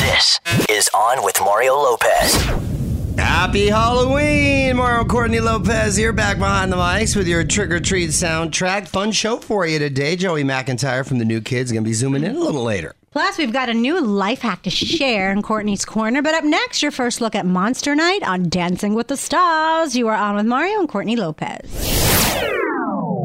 This is On with Mario Lopez. Happy Halloween! Mario Courtney Lopez here, back behind the mics with your trick or treat soundtrack. Fun show for you today. Joey McIntyre from the New Kids going to be zooming in a little later. Plus, we've got a new life hack to share in Courtney's Corner. But up next, your first look at Monster Night on Dancing with the Stars. You are on with Mario and Courtney Lopez.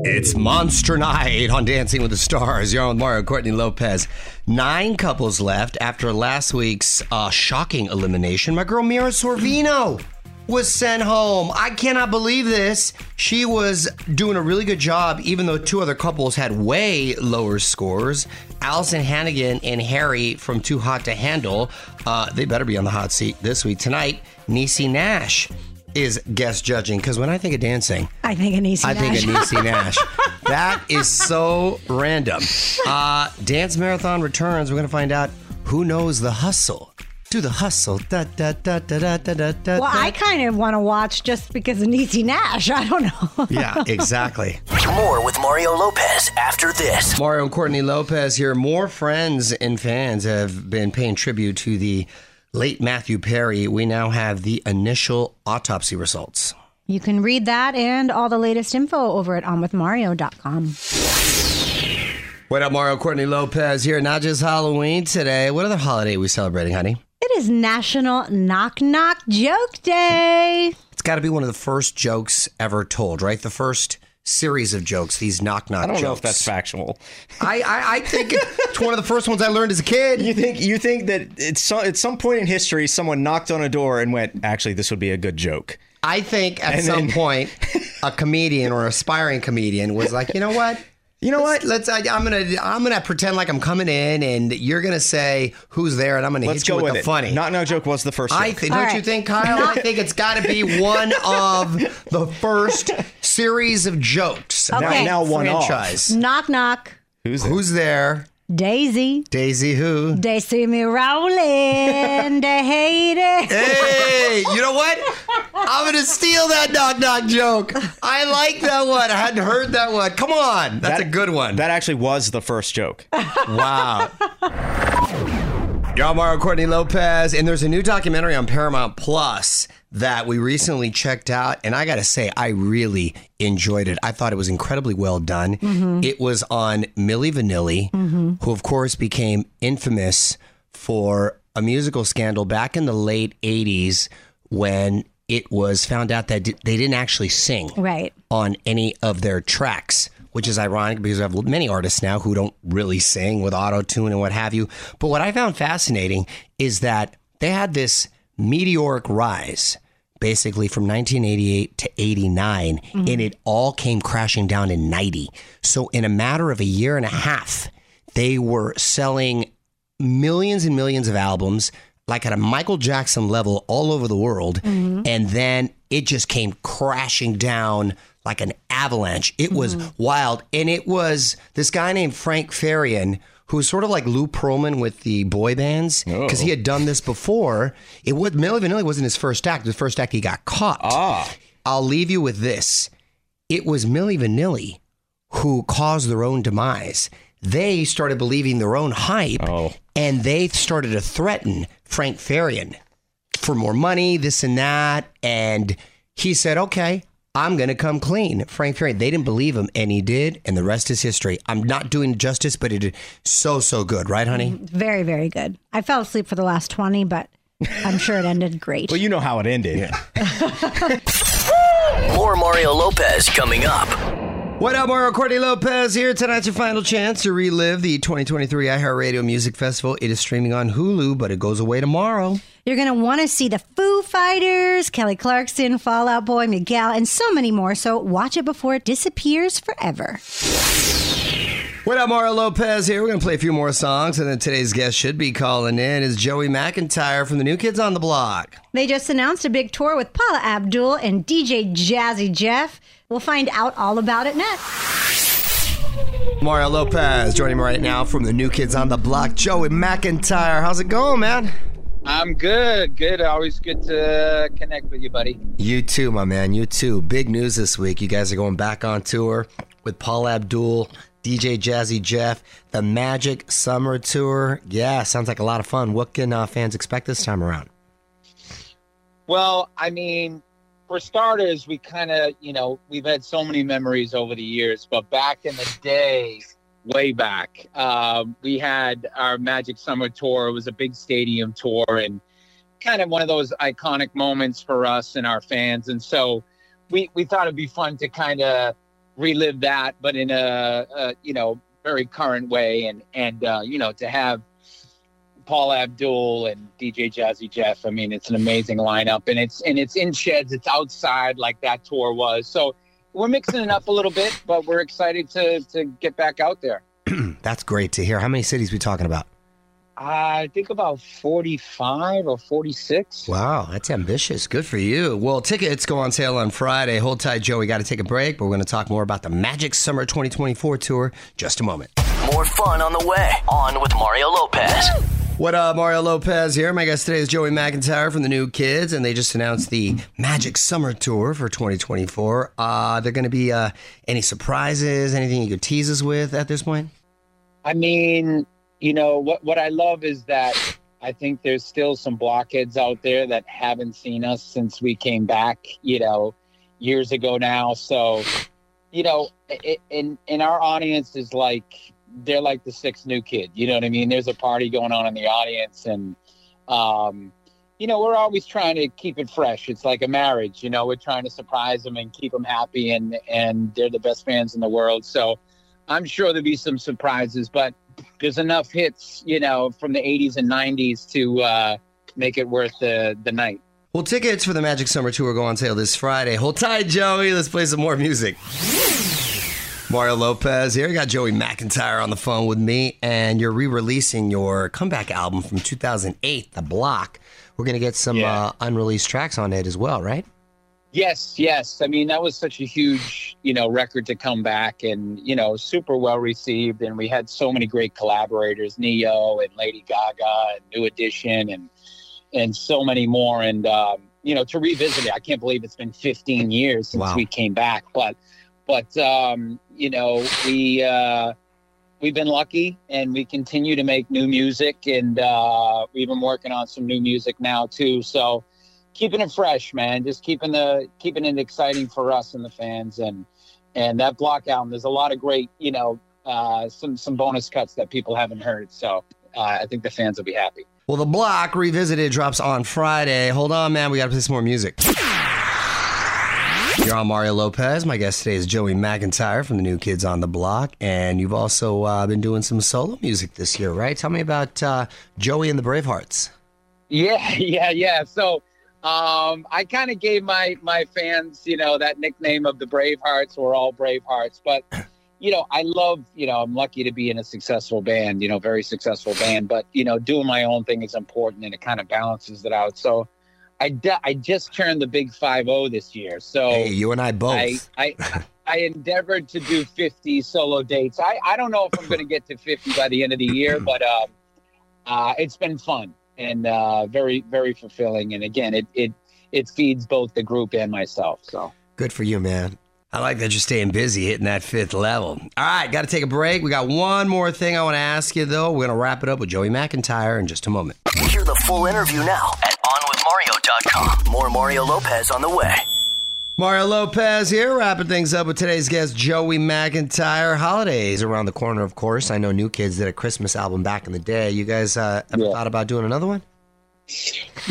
It's Monster Night on Dancing with the Stars. You're on with Mario Courtney Lopez. Nine couples left after last week's uh, shocking elimination. My girl Mira Sorvino was sent home. I cannot believe this. She was doing a really good job, even though two other couples had way lower scores. Alyson Hannigan and Harry from Too Hot to Handle. Uh, they better be on the hot seat this week. Tonight, Niecy Nash is guest judging because when I think of dancing, I think an easy I think of Niecy Nash. That is so random. Uh, Dance Marathon returns. We're going to find out who knows the hustle. Do the hustle. Da, da, da, da, da, da, da, da, Well, I kind of want to watch just because of Niecy Nash. I don't know. Yeah, exactly. More with Mario Lopez after this. Mario and Courtney Lopez here. More friends and fans have been paying tribute to the late Matthew Perry. We now have the initial autopsy results. You can read that and all the latest info over at onwithmario.com. What up, Mario Courtney Lopez here? Not just Halloween today. What other holiday are we celebrating, honey? It is National Knock Knock Joke Day. It's got to be one of the first jokes ever told, right? The first series of jokes, these knock knock jokes. I don't jokes. know if that's factual. I, I, I think it's one of the first ones I learned as a kid. You think you think that it's so, at some point in history, someone knocked on a door and went, "Actually, this would be a good joke." I think at And some then- point, a comedian or aspiring comedian was like, you know what? You know what? Let's. I, I'm gonna. I'm gonna pretend like I'm coming in, and you're gonna say who's there, and I'm gonna Let's hit you go with, with the it. funny. Not no joke was the first. I think. All Don't you think, Kyle? I think it's got to be one of the first series of jokes. Okay. now one off. franchise. Knock knock. Who's there? Who's there? Daisy. Daisy who? They see me rolling. they hate it. Hey, you know what? I'm gonna steal that knock knock joke. I like that one. I hadn't heard that one. Come on, that's That- a good one. That actually was the first joke. wow. Y'all, Mario Courtney Lopez, and there's a new documentary on Paramount Plus that we recently checked out, and I gotta say, I really enjoyed it. I thought it was incredibly well done. Mm-hmm. It was on Milli Vanilli, mm-hmm. who of course became infamous for a musical scandal back in the late '80s when it was found out that they didn't actually sing Right. on any of their tracks, which is ironic because we have many artists now who don't really sing with auto tune and what have you. But what I found fascinating is that they had this meteoric rise basically from 1988 to 89 mm-hmm. and it all came crashing down in 90 so in a matter of a year and a half they were selling millions and millions of albums like at a Michael Jackson level all over the world and then it just came crashing down like an avalanche. It was wild. And it was this guy named Frank Farian who was sort of like Lou Pearlman with the boy bands because he had done this before. It was Milli Vanilli wasn't his first act. The first act he got caught. Ah. I'll leave you with this. It was Milli Vanilli who caused their own demise. They started believing their own hype Oh. and they started to threaten Frank Farian for more money, this and that. And he said, okay, I'm going to come clean. Frank Farian, they didn't believe him and he did. And the rest is history. I'm not doing justice, but it did so, so good. Right, honey? Very, very good. I fell asleep for the last 20, but I'm sure it ended great. Well, you know how it ended. More Mario Lopez coming up. What up, Mario Courtney Lopez here. Tonight's your final chance to relive the 2023 iHeartRadio Music Festival. It is streaming on Hulu, but it goes away tomorrow. You're going to want to see the Foo Fighters, Kelly Clarkson, Fall Out Boy, Miguel, and so many more. So watch it before it disappears forever. What up, Mario Lopez here. We're going to play a few more songs, and then today's guest should be calling in is Joey McIntyre from the New Kids on the Block. They just announced a big tour with Paula Abdul and DJ Jazzy Jeff. We'll find out all about it next. Mario Lopez joining me right now from the New Kids on the Block, Joey McIntyre. How's it going, man? I'm good. Good. Always good to connect with you, buddy. You too, my man. You too. Big news this week. You guys are going back on tour with Paula Abdul, DJ Jazzy Jeff, the Magic Summer Tour. Yeah, sounds like a lot of fun. What can uh, fans expect this time around? Well, I mean, for starters, we kind of, you know, we've had so many memories over the years, but back in the day, way back, um, we had our Magic Summer Tour. It was a big stadium tour and kind of one of those iconic moments for us and our fans. And so we, we thought it'd be fun to kind of relive that, but in a, a you know very current way, and and uh, you know to have Paula Abdul and DJ Jazzy Jeff. I mean, it's an amazing lineup, and it's and it's in sheds, it's outside like that tour was. So we're mixing it up a little bit, but we're excited to to get back out there. That's great to hear. How many cities we talking about? I think about forty five or forty six. Wow, that's ambitious. Good for you. Well, tickets go on sale on Friday. Hold tight, Joe. We got to take a break, but we're going to talk more about the Magic Summer 2024 tour just a moment. More fun on the way. On with Mario Lopez. What up, Mario Lopez here. My guest today is Joey McIntyre from the New Kids, and they just announced the Magic Summer Tour for 2024. Uh, there going to be uh, any surprises, anything you could tease us with at this point? I mean, you know what what I love is that I think there's still some blockheads out there that haven't seen us since we came back, you know, years ago now. So, you know, in in our audience is like they're like the six new kid. You know what I mean? There's a party going on in the audience, and um, you know, we're always trying to keep it fresh. It's like a marriage. You know, we're trying to surprise them and keep them happy, and and they're the best fans in the world. So, I'm sure there'll be some surprises, but there's enough hits, you know, from the 80s and 90s to uh, make it worth the the night. Well, tickets for the Magic Summer Tour go on sale this Friday. Hold tight, Joey. Let's play some more music. Mario Lopez here. Got Joey McIntyre on the phone with me, and you're re-releasing your comeback album from 2008, The Block. We're gonna get some Yeah. uh, unreleased tracks on it as well, right? Yes, yes. I mean, that was such a huge, you know, record to come back and, you know, super well received. And we had so many great collaborators, Ne-Yo and Lady Gaga and New Edition and and so many more. And um, you know, to revisit it, I can't believe it's been 15 years since Wow. we came back. But but um, you know, we uh we've been lucky and we continue to make new music and uh we've been working on some new music now too. So keeping it fresh, man. Just keeping the keeping it exciting for us and the fans, and and that block album. There's a lot of great, you know, uh, some some bonus cuts that people haven't heard. So uh, I think the fans will be happy. Well, The Block Revisited drops on Friday. Hold on, man. We got to play some more music. You're on Mario Lopez. My guest today is Joey McIntyre from the New Kids on the Block. And you've also uh, been doing some solo music this year, right? Tell me about uh, Joey and the Bravehearts. Yeah, yeah, yeah. So um, I kind of gave my my fans, you know, that nickname of the Bravehearts. We're all Bravehearts, but you know, I love, you know, I'm lucky to be in a successful band, you know, very successful band. But you know, doing my own thing is important, and it kind of balances it out. So I de- I just turned the big five zero this year. So Hey, you and I both. I, I I endeavored to do 50 solo dates. I, I don't know if I'm going to get to 50 by the end of the year, but um, uh, it's been fun and uh, very very fulfilling. And again, it it it feeds both the group and myself. So Good for you, man. I like that you're staying busy hitting that fifth level. All right, got to take a break. We got one more thing I want to ask you, though. We're going to wrap it up with Joey McIntyre in just a moment. Hear the full interview now at OnWithMario.com. More Mario Lopez on the way. Mario Lopez here, wrapping things up with today's guest, Joey McIntyre. Holidays around the corner, of course. I know New Kids did a Christmas album back in the day. You guys uh, ever Yeah. thought about doing another one?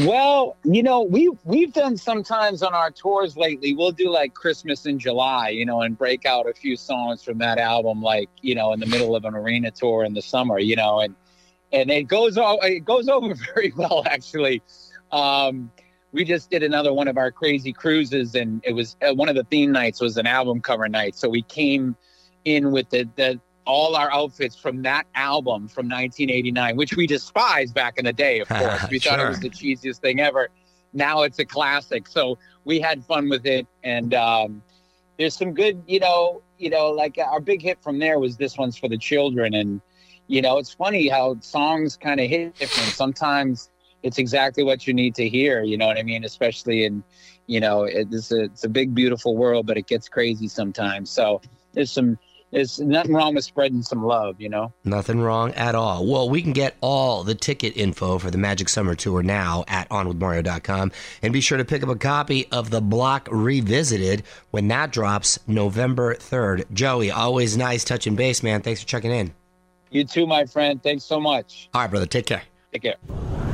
Well, you know, we we've done sometimes on our tours lately. We'll do like Christmas in July, you know, and break out a few songs from that album, like you know, in the middle of an arena tour in the summer, you know, and and it goes it goes over very well actually. Um, we just did another one of our crazy cruises, and it was uh, one of the theme nights was an album cover night. So we came in with the the all our outfits from that album from 1989, which we despised back in the day. Of course, we thought it was the cheesiest thing ever. Now it's a classic. So we had fun with it, and um, there's some good, you know, you know, like our big hit from there was this one's for the children, and you know, it's funny how songs kind of hit different. Sometimes it's exactly what you need to hear. You know what I mean? Especially in, you know, it's a, it's a big, beautiful world, but it gets crazy sometimes. So there's some, there's nothing wrong with spreading some love. You know. Nothing wrong at all. Well, we can get all the ticket info for the Magic Summer Tour now at onwithmario.com. And be sure to pick up a copy of The Block Revisited when that drops November 3rd. Joey, always nice touching base, man. Thanks for checking in. You too, my friend. Thanks so much. All right, brother. Take care. Take care.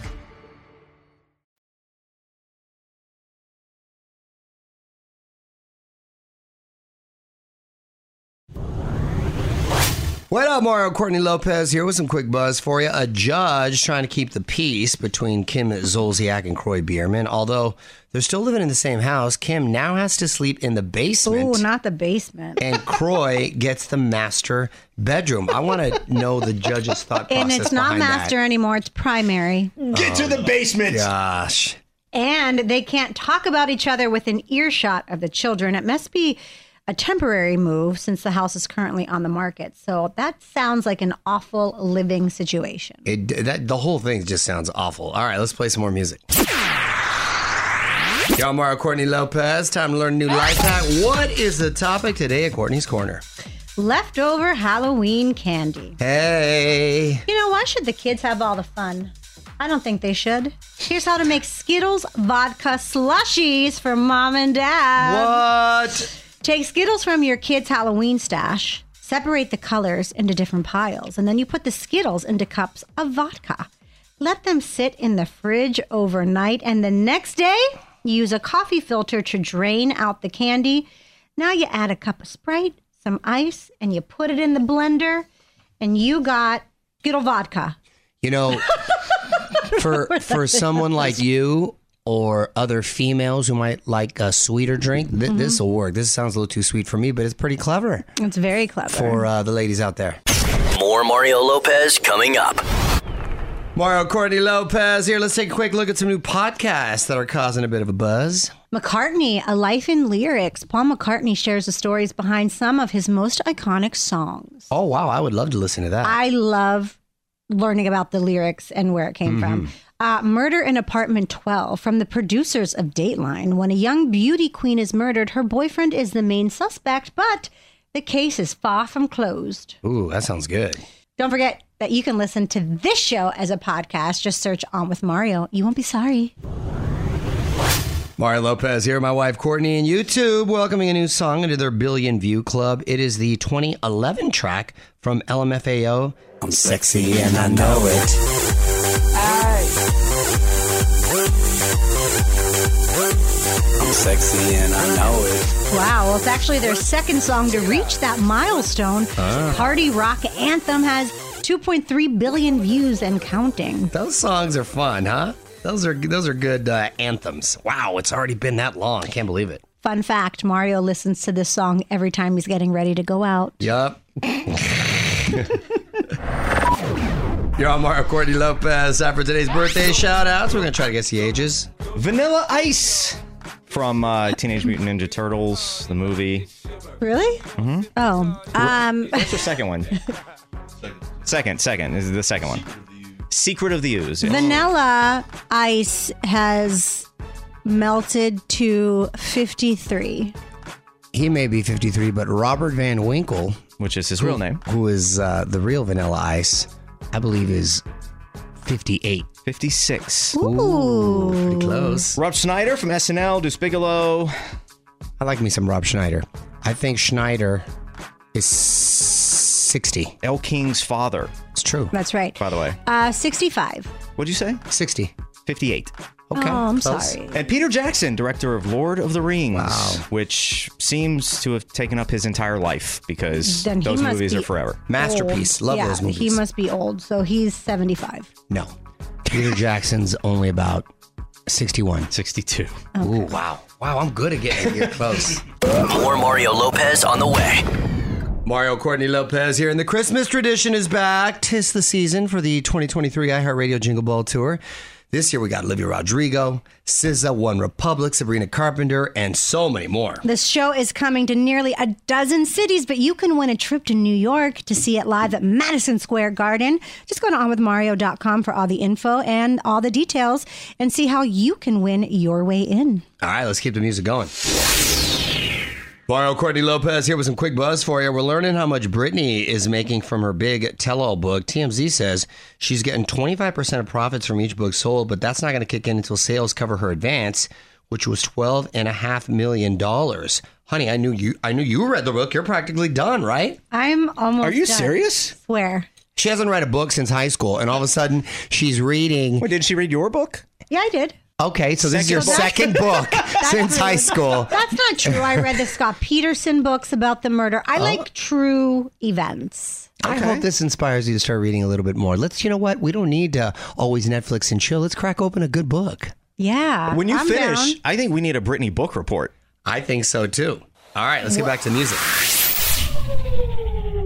What up, Mario Courtney Lopez here with some quick buzz for you. A judge trying to keep the peace between Kim Zolciak and Kroy Biermann. Although they're still living in the same house, Kim now has to sleep in the basement. Ooh, not the basement. and Kroy gets the master bedroom. I want to know the judge's thought process. And it's not master That. anymore, it's primary. Get to the oh, basement. Gosh. And they can't talk about each other within earshot of the children. It must be a temporary move since the house is currently on the market. So that sounds like an awful living situation. It, that, the whole thing just sounds awful. All right, let's play some more music. I'm Mario Courtney Lopez. Time to learn a new life hack. What is the topic today at Courtney's Corner? Leftover Halloween candy. Hey. You know, why should the kids have all the fun? I don't think they should. Here's how to make Skittles vodka slushies for mom and dad. What? Take Skittles from your kids' Halloween stash, separate the colors into different piles, and then you put the Skittles into cups of vodka. Let them sit in the fridge overnight, and the next day, you use a coffee filter to drain out the candy. Now you add a cup of Sprite, some ice, and you put it in the blender, and you got Skittle vodka. You know, for for someone like you or other females who might like a sweeter drink, th- Mm-hmm. this will work. This sounds a little too sweet for me, but it's pretty clever It's very clever. for uh, the ladies out there. More Mario Lopez coming up. Mario Courtney Lopez here. Let's take a quick look at some new podcasts that are causing a bit of a buzz. McCartney, A Life in Lyrics. Paul McCartney shares the stories behind some of his most iconic songs. Oh wow, I would love to listen to that. I love learning about the lyrics and where it came from. Uh, Murder in Apartment 12 from the producers of Dateline. When a young beauty queen is murdered, her boyfriend is the main suspect, but the case is far from closed. Ooh, that sounds good. Don't forget that you can listen to this show as a podcast. Just search On with Mario. You won't be sorry. Mario Lopez here, my wife Courtney, and YouTube welcoming a new song into their Billion View Club. It is the 2011 track from LMFAO. I'm sexy and I know it. Sexy and I know it. Wow, well, it's actually their second song to reach that milestone. Ah. Party Rock Anthem has 2.3 billion views and counting. Those songs are fun, huh? Those are those are good uh, anthems. Wow, it's already been that long. I can't believe it. Fun fact Mario listens to this song every time he's getting ready to go out. Yup. You're on Mario Courtney Lopez. Time for today's birthday shout outs. We're going to try to guess the ages. Vanilla Ice from uh, Teenage Mutant Ninja Turtles, the movie. Really? Mm-hmm. Oh, um, What's the second one? second, second is the second one. Secret of the Ooze. yes. Vanilla Ice has melted to 53. He may be 53, but Robert Van Winkle, which is his real name, who is uh, the real Vanilla Ice, I believe is 58. 56. Ooh, pretty close. Rob Schneider from SNL, Deuce Bigalow. I like me some Rob Schneider. I think Schneider is 60. Elle King's father. It's true. That's right. By the way. Uh, 65. What'd you say? 60. 58. Okay. Oh, I'm close. sorry. And Peter Jackson, director of Lord of the Rings, which seems to have taken up his entire life because Then he those must movies be are forever. Masterpiece. Old. Love yeah, those movies. He must be old, so he's 75. No. Peter Jackson's only about 61. 62. Ooh, wow. Wow, I'm good at getting here close. More Mario Lopez on the way. Mario Courtney Lopez here, and the Christmas tradition is back. Tis the season for the 2023 iHeartRadio Jingle Ball Tour. This year we got Olivia Rodrigo, SZA, OneRepublic, Sabrina Carpenter, and so many more. This show is coming to nearly a dozen cities, but you can win a trip to New York to see it live at Madison Square Garden. Just go to onwithmario.com for all the info and all the details and see how you can win your way in. All right, let's keep the music going. Mario Courtney Lopez here with some quick buzz for you. We're learning how much Britney is making from her big tell-all book. TMZ says she's getting 25% of profits from each book sold, but that's not going to kick in until sales cover her advance, which was twelve and a half million dollars. Honey, I knew you. I knew you read the book. You're practically done, right? I'm almost. Are you done. serious? Swear. She hasn't read a book since high school, and all of a sudden she's reading. Wait, did she read your book? Yeah, I did. Okay, so this is your Second second book since high school. That's not true. I read the Scott Peterson books about the murder. I oh. like true events. I hope this inspires you to start reading a little bit more. Let's, you know what? We don't need to always Netflix and chill. Let's crack open a good book. Yeah. When you I'm finish, down. I think we need a Britney book report. I think so too. All right, let's get back to music.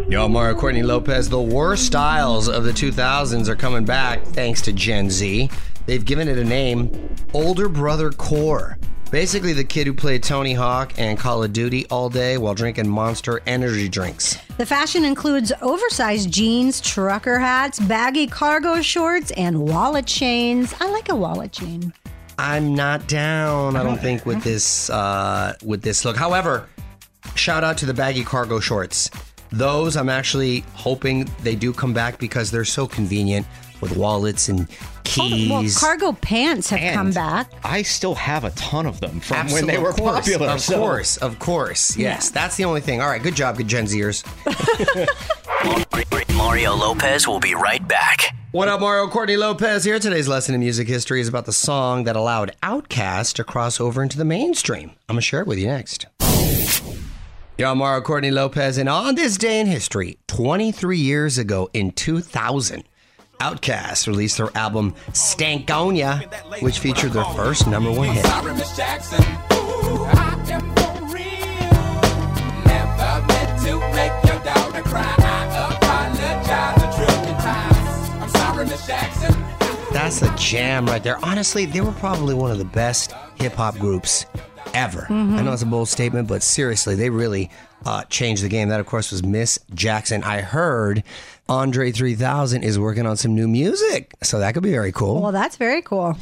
Yo, Mario Courtney Lopez, the worst styles of the 2000s are coming back thanks to Gen Z. They've given it a name Older Brother Core. Basically, the kid who played Tony Hawk and Call of Duty all day while drinking monster energy drinks. The fashion includes oversized jeans, trucker hats, baggy cargo shorts, and wallet chains. I like a wallet chain. I'm not down. I don't think with this uh, with this look. However, shout out to the baggy cargo shorts. Those I'm actually hoping they do come back because they're so convenient with wallets and keys. Oh, well, cargo pants have come back. I still have a ton of them from Absolute- when they were of course, popular. Of so- course, of course. Yes, that's the only thing. All right, good job, good Gen Zers. Mario Lopez will be right back. What up, Mario Courtney Lopez here. Today's lesson in music history is about the song that allowed Outkast to cross over into the mainstream. I'm gonna share it with you next. Yo, I'm Mario Courtney Lopez, and on this day in history, 23 years ago in 2000, Outkast released their album Stankonia, which featured their first number one hit. Sorry, Miss Jackson. Ooh, I am for real. Never meant to make your daughter cry. I apologize a trillion times. I'm sorry, Miss Jackson. That's a jam right there. Honestly, they were probably one of the best hip hop groups ever. I know it's a bold statement, but seriously, they really uh, changed the game. That, of course, was Miss Jackson. I heard Andre 3000 is working on some new music, so that could be very cool. Well, that's very cool.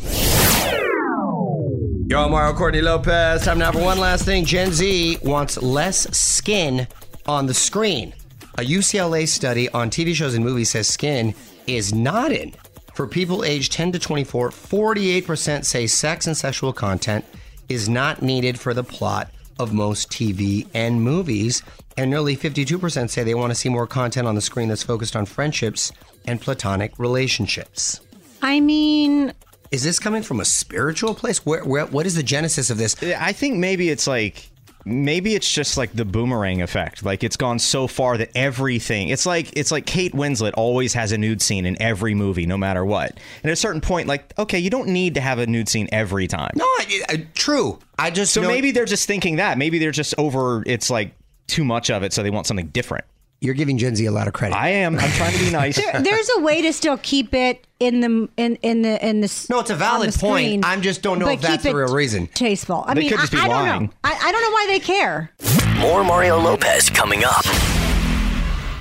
Yo, I'm Mario Courtney Lopez. Time now for one last thing. Gen Z wants less skin on the screen. A UCLA study on TV shows and movies says skin is not in. For people aged 10 to 24, 48% say sex and sexual content is not needed for the plot of most TV and movies. And nearly 52% say they want to see more content on the screen that's focused on friendships and platonic relationships. I mean, Is this coming from a spiritual place? Where, where what is the genesis of this? I think maybe it's like maybe it's just like the boomerang effect. Like it's gone so far that everything it's like it's like Kate Winslet always has a nude scene in every movie, no matter what. And at a certain point, like okay, you don't need to have a nude scene every time. No, I, I, true. I just so maybe they're just thinking that. Maybe they're just over. It's like too much of it, so they want something different. You're giving Gen Z a lot of credit. I am. I'm trying to be nice. There, there's a way to still keep it in the in in the in the. No, it's a valid point. I'm just don't know if that's the real reason. Tasteful. I They mean, could just I, be I don't lying. know. I, I don't know why they care. More Mario Lopez coming up.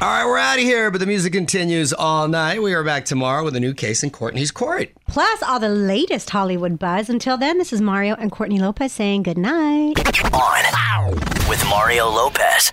All right, we're out of here, but the music continues all night. We are back tomorrow with a new case in Courtney's court. Plus, all the latest Hollywood buzz. Until then, this is Mario and Courtney Lopez saying good night. On with Mario Lopez.